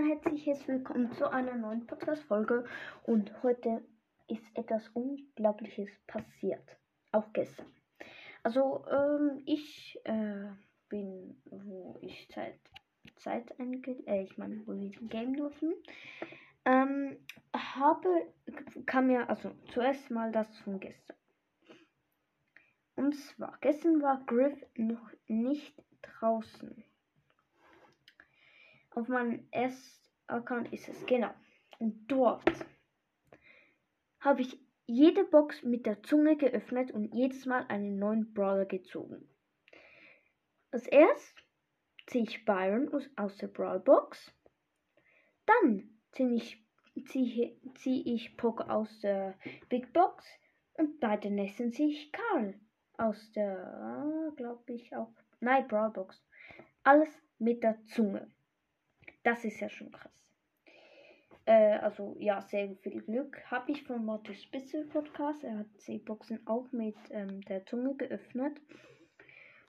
ein herzliches Willkommen zu einer neuen Podcast-Folge. Und heute ist etwas Unglaubliches passiert. Auch gestern. Also, ähm, ich äh, bin, wo ich Zeit, Zeit einge... Äh, ich meine, wo wir Game durften. Ähm, habe, kam mir, also zuerst mal das von gestern. Und zwar, gestern war Griff noch nicht draußen. Auf meinem S-Account ist es, genau. Und dort habe ich jede Box mit der Zunge geöffnet und jedes Mal einen neuen Brawler gezogen. Als erst ziehe ich Byron aus, der Brawlbox. Dann ziehe ich, ziehe, ziehe ich Poker aus der Big Box. Und bei der nächsten ziehe ich Karl aus der, glaube ich, auch, nein, Brawlbox. Alles mit der Zunge. Das ist ja schon krass. Äh, also ja, sehr viel Glück habe ich von Motto Spitzel Podcast. Er hat C-Boxen auch mit ähm, der Zunge geöffnet.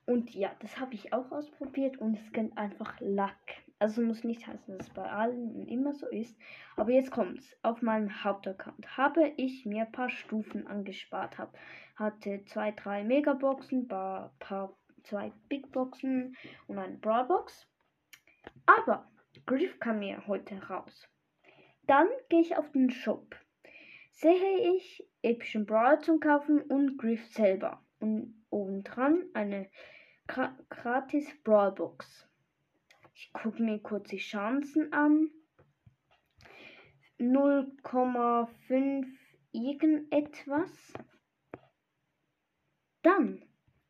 Und ja, das habe ich auch ausprobiert und es gibt einfach Lack. Also muss nicht heißen, dass es bei allen immer so ist. Aber jetzt kommt's. Auf meinem Hauptaccount habe ich mir ein paar Stufen angespart. Hab, hatte zwei, drei Megaboxen, paar, paar, zwei Big Boxen und eine Brawlbox. Aber Griff kam mir heute raus. Dann gehe ich auf den Shop. Sehe ich epischen Brawler zum Kaufen und Griff selber. Und obendran eine gratis Brawlbox. Ich gucke mir kurz die Chancen an. 0,5 irgendetwas. Dann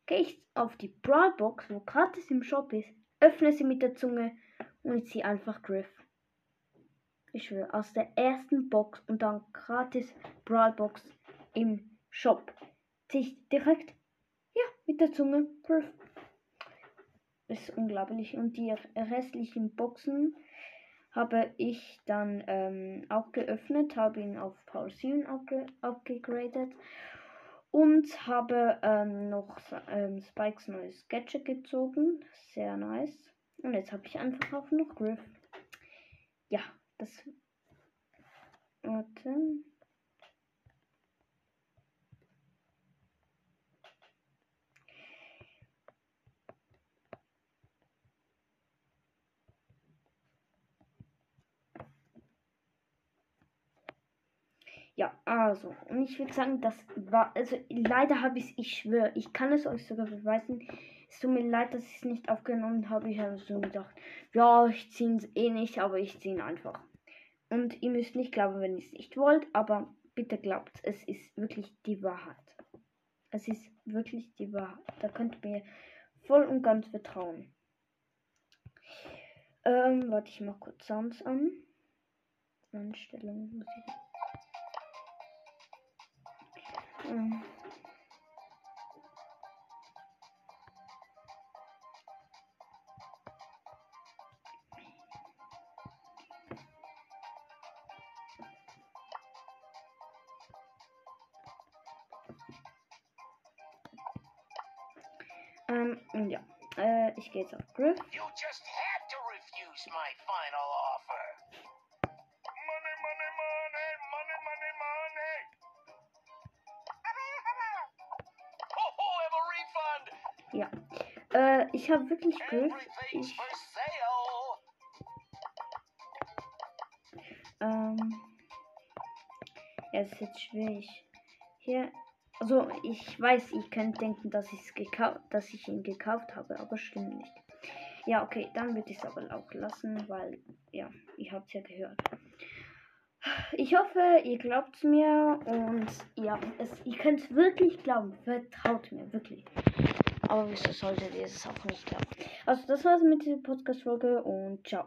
gehe ich auf die Brawlbox, wo gratis im Shop ist, öffne sie mit der Zunge und ich ziehe einfach Griff. Ich schwöre, aus der ersten Box und dann gratis Brawlbox im Shop. Ziehe ich direkt, ja, mit der Zunge Griff. Ist unglaublich. Und die restlichen Boxen habe ich dann ähm, auch geöffnet, habe ihn auf Power 7 abgegradet und habe ähm, noch ähm, Spikes neues Gadget gezogen. Sehr nice. Und jetzt habe ich einfach auch noch Griff. Ja, das. Warte. Ja, also, und ich würde sagen, das war, also leider habe ich es, ich schwöre, ich kann es euch sogar beweisen. Es tut mir leid, dass ich es nicht aufgenommen habe. Ich habe so gedacht, ja, ich ziehe es eh nicht, aber ich ziehe ihn einfach. Und ihr müsst nicht glauben, wenn ihr es nicht wollt, aber bitte glaubt, es ist wirklich die Wahrheit. Es ist wirklich die Wahrheit. Da könnt ihr mir voll und ganz vertrauen. Ähm, warte ich mal kurz Sounds an. Einstellung Musik. Ähm. Ähm, ja. Äh, ich gehe jetzt auf Griff. You just had to refuse my final offer. Money, money, money, money, money, money. Ho, ho, have a refund. Ja. Äh, ich habe wirklich Griff. Ich, ähm, ja, es ist jetzt schwierig. Hier also ich weiß, ich könnte denken, dass, dass ich ihn gekauft habe, aber stimmt nicht. Ja, okay, dann würde ich es aber auch lassen, weil, ja, ihr habt es ja gehört. Ich hoffe, ihr glaubt mir und ja, es, ihr könnt es wirklich glauben. Vertraut mir, wirklich. Aber wieso solltet ihr es auch nicht glauben? Also, das war's mit dieser Podcast-Folge und ciao.